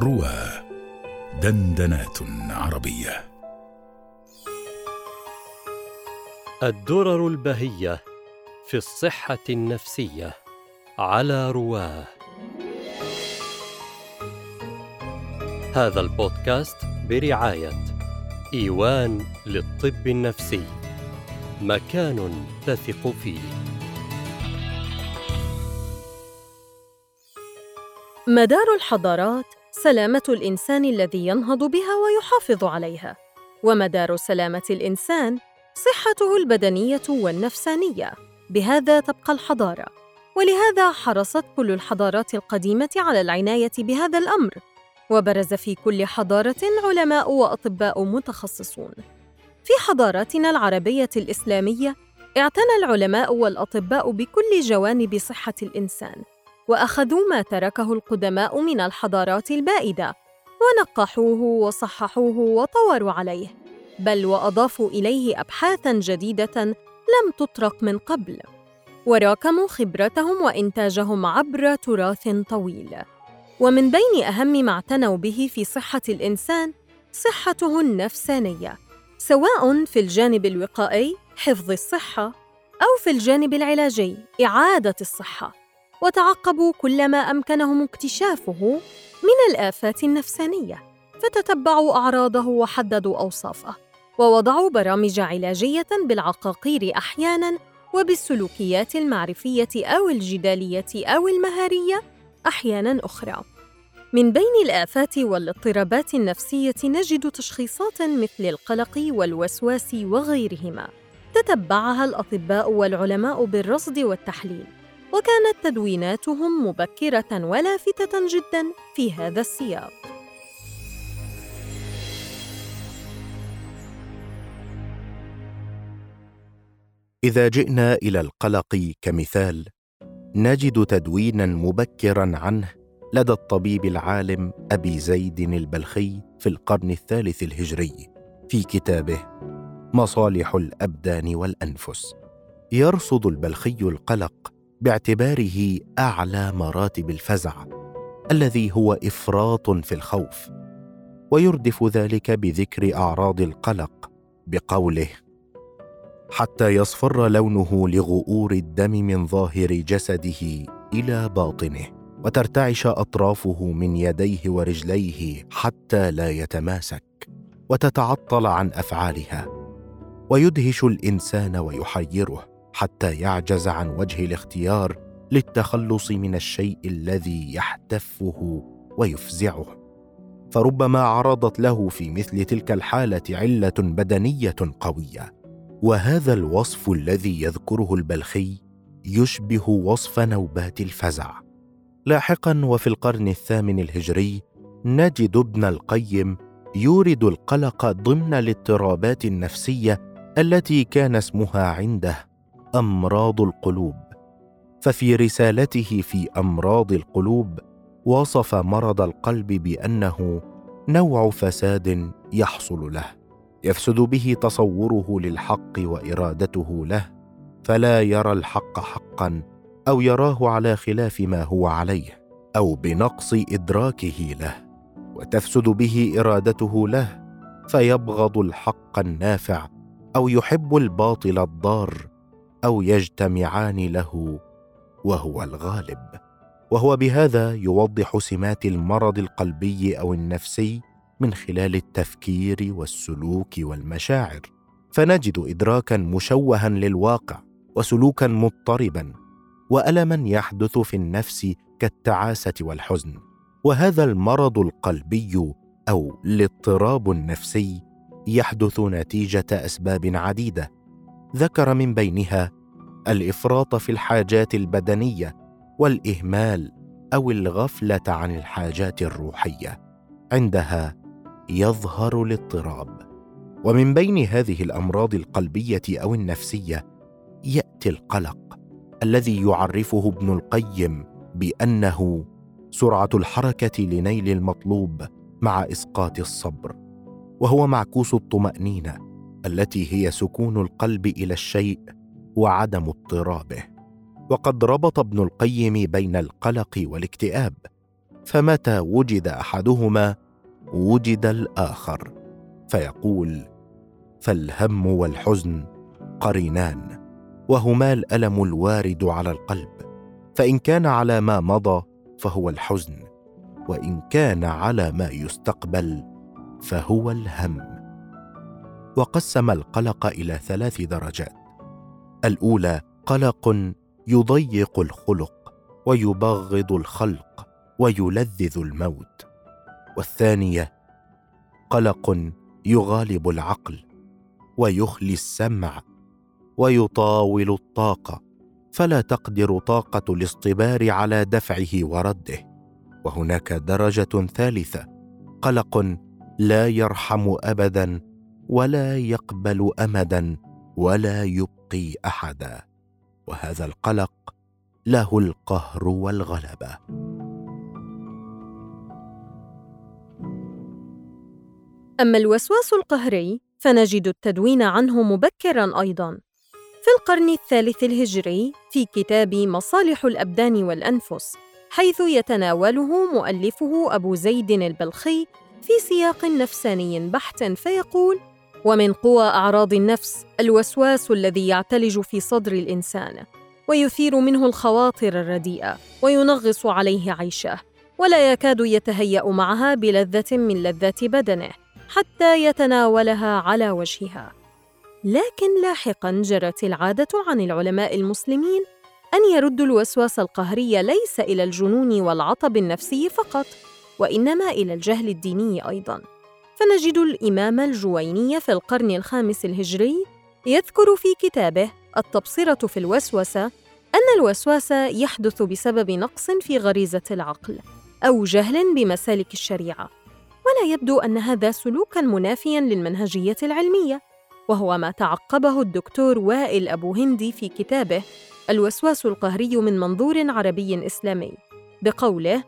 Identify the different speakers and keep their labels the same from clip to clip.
Speaker 1: روى دندنات عربية.
Speaker 2: الدرر البهية في الصحة النفسية على رواه. هذا البودكاست برعاية إيوان للطب النفسي مكان تثق فيه.
Speaker 3: مدار الحضارات سلامة الإنسان الذي ينهض بها ويحافظ عليها، ومدار سلامة الإنسان صحته البدنية والنفسانية، بهذا تبقى الحضارة، ولهذا حرصت كل الحضارات القديمة على العناية بهذا الأمر، وبرز في كل حضارة علماء وأطباء متخصصون. في حضاراتنا العربية الإسلامية اعتنى العلماء والأطباء بكل جوانب صحة الإنسان، وأخذوا ما تركه القدماء من الحضارات البائدة ونقحوه وصححوه وطوروا عليه بل وأضافوا إليه ابحاثا جديدة لم تطرق من قبل وراكموا خبرتهم وإنتاجهم عبر تراث طويل. ومن بين أهم ما اعتنوا به في صحة الإنسان صحته النفسانية سواء في الجانب الوقائي حفظ الصحة أو في الجانب العلاجي إعادة الصحة. وتعقبوا كل ما أمكنهم اكتشافه من الآفات النفسانية فتتبعوا أعراضه وحددوا أوصافه ووضعوا برامج علاجية بالعقاقير أحيانا وبالسلوكيات المعرفية أو الجدالية أو المهارية أحيانا أخرى. من بين الآفات والاضطرابات النفسية نجد تشخيصات مثل القلق والوسواس وغيرهما تتبعها الأطباء والعلماء بالرصد والتحليل. وكانت تدويناتهم مبكرة ولافته جدا في هذا السياق.
Speaker 4: إذا جئنا إلى القلق كمثال نجد تدوينا مبكرا عنه لدى الطبيب العالم أبي زيد البلخي في القرن الثالث الهجري في كتابه مصالح الأبدان والأنفس. يرصد البلخي القلق باعتباره أعلى مراتب الفزع الذي هو إفراط في الخوف ويردف ذلك بذكر أعراض القلق بقوله حتى يصفر لونه لغؤور الدم من ظاهر جسده إلى باطنه وترتعش أطرافه من يديه ورجليه حتى لا يتماسك وتتعطل عن أفعالها ويدهش الإنسان ويحيره. حتى يعجز عن وجه الاختيار للتخلص من الشيء الذي يحتفه ويفزعه. فربما عرضت له في مثل تلك الحالة علة بدنية قوية وهذا الوصف الذي يذكره البلخي يشبه وصف نوبات الفزع. لاحقا وفي القرن الثامن الهجري نجد ابن القيم يورد القلق ضمن الاضطرابات النفسية التي كان اسمها عنده. أمراض القلوب. ففي رسالته في أمراض القلوب وصف مرض القلب بأنه نوع فساد يحصل له يفسد به تصوره للحق وإرادته له فلا يرى الحق حقا أو يراه على خلاف ما هو عليه أو بنقص إدراكه له وتفسد به إرادته له فيبغض الحق النافع أو يحب الباطل الضار أو يجتمعان له وهو الغالب. وهو بهذا يوضح سمات المرض القلبي أو النفسي من خلال التفكير والسلوك والمشاعر. فنجد ادراكا مشوها للواقع وسلوكا مضطربا والما يحدث في النفس كالتعاسة والحزن. وهذا المرض القلبي أو الاضطراب النفسي يحدث نتيجة أسباب عديدة. ذكر من بينها الإفراط في الحاجات البدنية والإهمال أو الغفلة عن الحاجات الروحية. عندها يظهر الاضطراب. ومن بين هذه الأمراض القلبية أو النفسية يأتي القلق الذي يعرفه ابن القيم بأنه سرعة الحركة لنيل المطلوب مع إسقاط الصبر. وهو معكوس الطمأنينة التي هي سكون القلب إلى الشيء وعدم اضطرابه. وقد ربط ابن القيم بين القلق والاكتئاب. فمتى وجد أحدهما وجد الآخر. فيقول فالهم والحزن قرينان وهما الألم الوارد على القلب. فإن كان على ما مضى فهو الحزن. وإن كان على ما يستقبل فهو الهم. وقسم القلق إلى ثلاث درجات. الأولى قلق يضيق الخلق ويبغض الخلق ويلذذ الموت. والثانية قلق يغالب العقل ويخلي السمع ويطاول الطاقة فلا تقدر طاقة الاصطبار على دفعه ورده. وهناك درجة ثالثة قلق لا يرحم ابدا ولا يقبل امدا ولا يبقي أحدا. وهذا القلق له القهر والغلبة.
Speaker 3: أما الوسواس القهري فنجد التدوين عنه مبكرا أيضا. في القرن الثالث الهجري في كتاب مصالح الأبدان والأنفس حيث يتناوله مؤلفه أبو زيد البلخي في سياق نفساني بحت فيقول ومن قوى أعراض النفس الوسواس الذي يعتلج في صدر الإنسان ويثير منه الخواطر الرديئة وينغص عليه عيشه ولا يكاد يتهيأ معها بلذة من لذات بدنه حتى يتناولها على وجهها. لكن لاحقا جرت العادة عن العلماء المسلمين أن يردوا الوسواس القهري ليس إلى الجنون والعطب النفسي فقط وإنما إلى الجهل الديني أيضا. فنجد الإمام الجويني في القرن الخامس الهجري يذكر في كتابه التبصرة في الوسوسة أن الوسواس يحدث بسبب نقص في غريزة العقل أو جهل بمسالك الشريعة. ولا يبدو أن هذا سلوكا منافيا للمنهجية العلمية وهو ما تعقبه الدكتور وائل أبو هندي في كتابه الوسواس القهري من منظور عربي إسلامي بقوله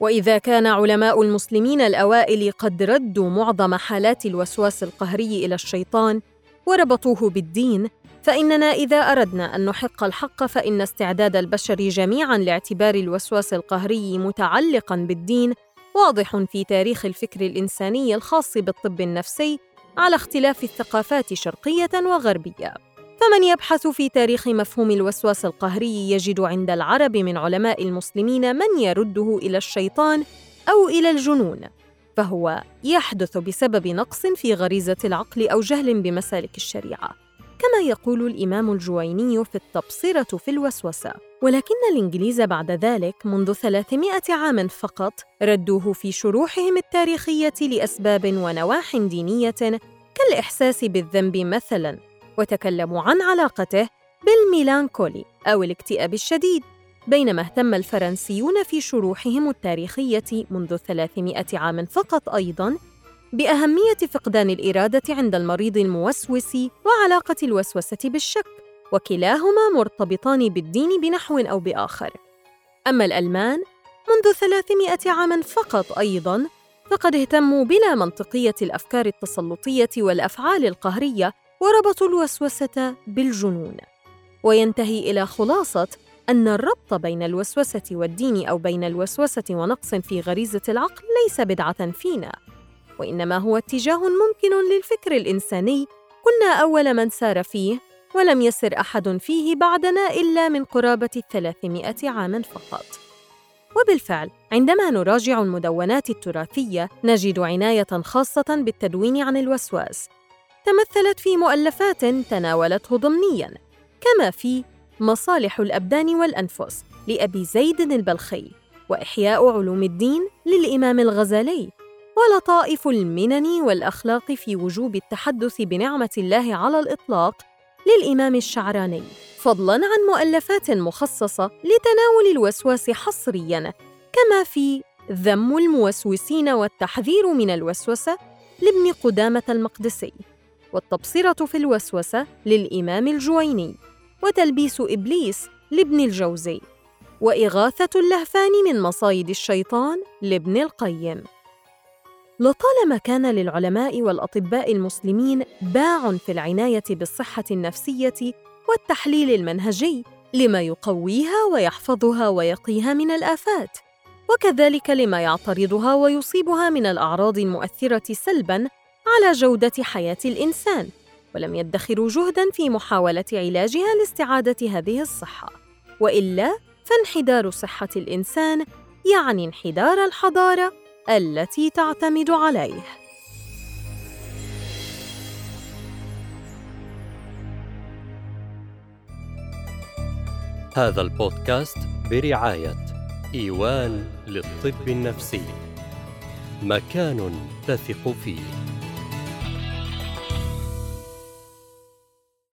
Speaker 3: وإذا كان علماء المسلمين الأوائل قد ردوا معظم حالات الوسواس القهري إلى الشيطان وربطوه بالدين فإننا إذا أردنا أن نحق الحق فإن استعداد البشر جميعا لاعتبار الوسواس القهري متعلقا بالدين واضح في تاريخ الفكر الإنساني الخاص بالطب النفسي على اختلاف الثقافات شرقية وغربية. فمن يبحث في تاريخ مفهوم الوسواس القهري يجد عند العرب من علماء المسلمين من يرده إلى الشيطان أو إلى الجنون فهو يحدث بسبب نقص في غريزة العقل أو جهل بمسالك الشريعة كما يقول الإمام الجويني في التبصرة في الوسوسة. ولكن الإنجليز بعد ذلك منذ 300 عام فقط ردوه في شروحهم التاريخية لأسباب ونواح دينية كالإحساس بالذنب مثلا. وتكلموا عن علاقته بالميلانكولي أو الاكتئاب الشديد بينما اهتم الفرنسيون في شروحهم التاريخية منذ 300 عام فقط أيضاً بأهمية فقدان الإرادة عند المريض الموسوس وعلاقة الوسوسة بالشك وكلاهما مرتبطان بالدين بنحو أو بآخر. أما الألمان منذ 300 عام فقط أيضاً فقد اهتموا بلا منطقية الأفكار التسلطية والأفعال القهرية وربطوا الوسوسة بالجنون. وينتهي إلى خلاصة أن الربط بين الوسوسة والدين أو بين الوسوسة ونقص في غريزة العقل ليس بدعة فينا. وإنما هو اتجاه ممكن للفكر الإنساني. كنا أول من سار فيه ولم يسر أحد فيه بعدنا إلا من قرابة الثلاثمائة عام فقط. وبالفعل عندما نراجع المدونات التراثية نجد عناية خاصة بالتدوين عن الوسواس. تمثلت في مؤلفات تناولته ضمنياً كما في مصالح الأبدان والأنفس لأبي زيد البلخي وإحياء علوم الدين للإمام الغزالي ولطائف المنن والأخلاق في وجوب التحدث بنعمة الله على الإطلاق للإمام الشعراني فضلاً عن مؤلفات مخصصة لتناول الوسواس حصرياً كما في ذم الموسوسين والتحذير من الوسوسة لابن قدامة المقدسي. والتبصرة في الوسوسة للإمام الجويني وتلبيس إبليس لابن الجوزي وإغاثة اللهفان من مصايد الشيطان لابن القيم. لطالما كان للعلماء والأطباء المسلمين باع في العناية بالصحة النفسية والتحليل المنهجي لما يقويها ويحفظها ويقيها من الآفات وكذلك لما يعترضها ويصيبها من الأعراض المؤثرة سلباً على جودة حياة الإنسان، ولم يدخروا جهداً في محاولة علاجها لاستعادة هذه الصحة، وإلا فانحدار صحة الإنسان يعني انحدار الحضارة التي تعتمد عليه.
Speaker 2: هذا البودكاست برعاية إيوان للطب النفسي. مكان تثق فيه.